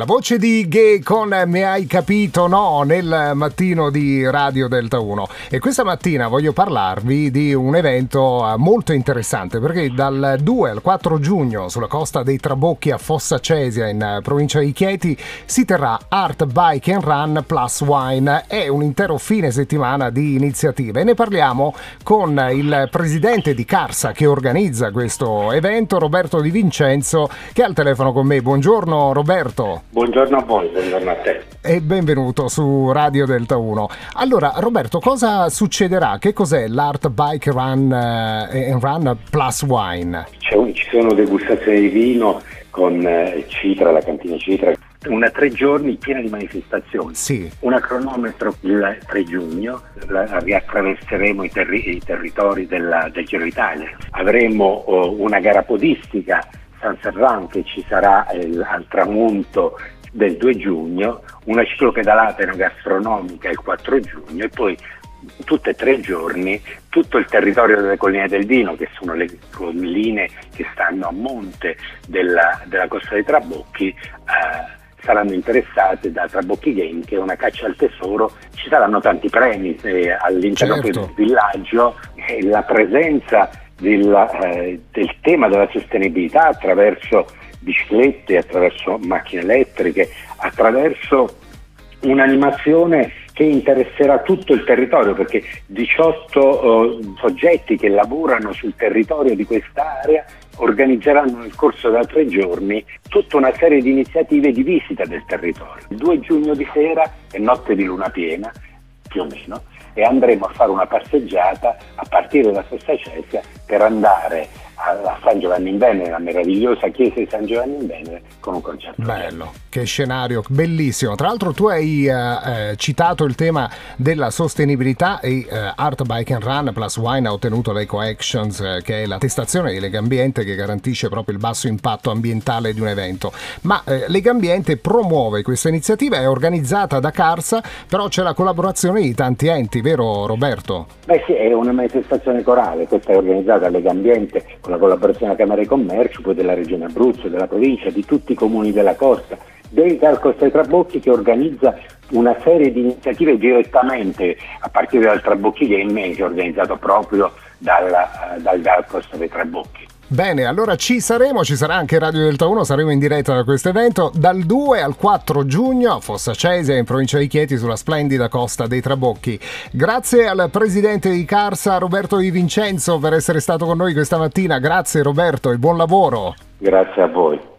La voce di Ghe con Mi hai capito no nel mattino di Radio Delta 1 e questa mattina voglio parlarvi di un evento eh, molto interessante perché dal 2 al 4 giugno sulla costa dei Trabocchi a Fossa Cesia in eh, provincia di Chieti si terrà Art Bike and Run Plus Wine è un intero fine settimana di iniziative e ne parliamo con il presidente di Carsa che organizza questo evento Roberto Di Vincenzo che è al telefono con me. Buongiorno Roberto. Buongiorno a voi, buongiorno a te. E benvenuto su Radio Delta 1. Allora, Roberto, cosa succederà? Che cos'è l'Art Bike Run, uh, Run Plus Wine? Un, ci sono degustazioni di vino con eh, Citra, la cantina Citra, una tre giorni piena di manifestazioni. Sì. Una cronometro il 3 giugno, la, riattraverseremo i, terri- i territori della, del Giro d'Italia. Avremo oh, una gara podistica San Serran che ci sarà il, al tramonto del 2 giugno, una ciclopedalata enogastronomica il 4 giugno e poi tutte e tre i giorni tutto il territorio delle colline del Dino, che sono le colline che stanno a monte della, della costa dei Trabocchi, eh, saranno interessate da Trabocchi Game, che è una caccia al tesoro. Ci saranno tanti premi eh, all'interno certo. del villaggio e la presenza del, eh, del tema della sostenibilità attraverso biciclette, attraverso macchine elettriche, attraverso un'animazione che interesserà tutto il territorio perché 18 uh, soggetti che lavorano sul territorio di quest'area organizzeranno nel corso da tre giorni tutta una serie di iniziative di visita del territorio. Il 2 giugno di sera è notte di luna piena, più o meno, e andremo a fare una passeggiata a partire da Sesta Cesia per andare a San Giovanni in Venere, la meravigliosa chiesa di San Giovanni in Venere, con un concerto. Bello, che scenario bellissimo. Tra l'altro tu hai eh, eh, citato il tema della sostenibilità e eh, Art Bike and Run Plus Wine ha ottenuto l'Eco Actions, eh, che è l'attestazione di Legambiente che garantisce proprio il basso impatto ambientale di un evento. Ma eh, Legambiente promuove questa iniziativa, è organizzata da Carsa, però c'è la collaborazione di tanti enti, vero Roberto? Beh sì, è una manifestazione corale, questa è organizzata da Legambiente con la collaborazione della Camera di Commercio, poi della Regione Abruzzo, della provincia, di tutti i comuni della costa, Costa dei Trabocchi che organizza una serie di iniziative direttamente a partire dal Trabocchi Game che è organizzato proprio dal, dal, Costa dei Trabocchi. Bene, allora ci saremo, ci sarà anche Radio Delta 1, saremo in diretta da questo evento dal 2 al 4 giugno a Fossa Cesia in provincia di Chieti sulla splendida costa dei Trabocchi. Grazie al presidente di Carsa Roberto Di Vincenzo per essere stato con noi questa mattina, grazie Roberto e buon lavoro. Grazie a voi.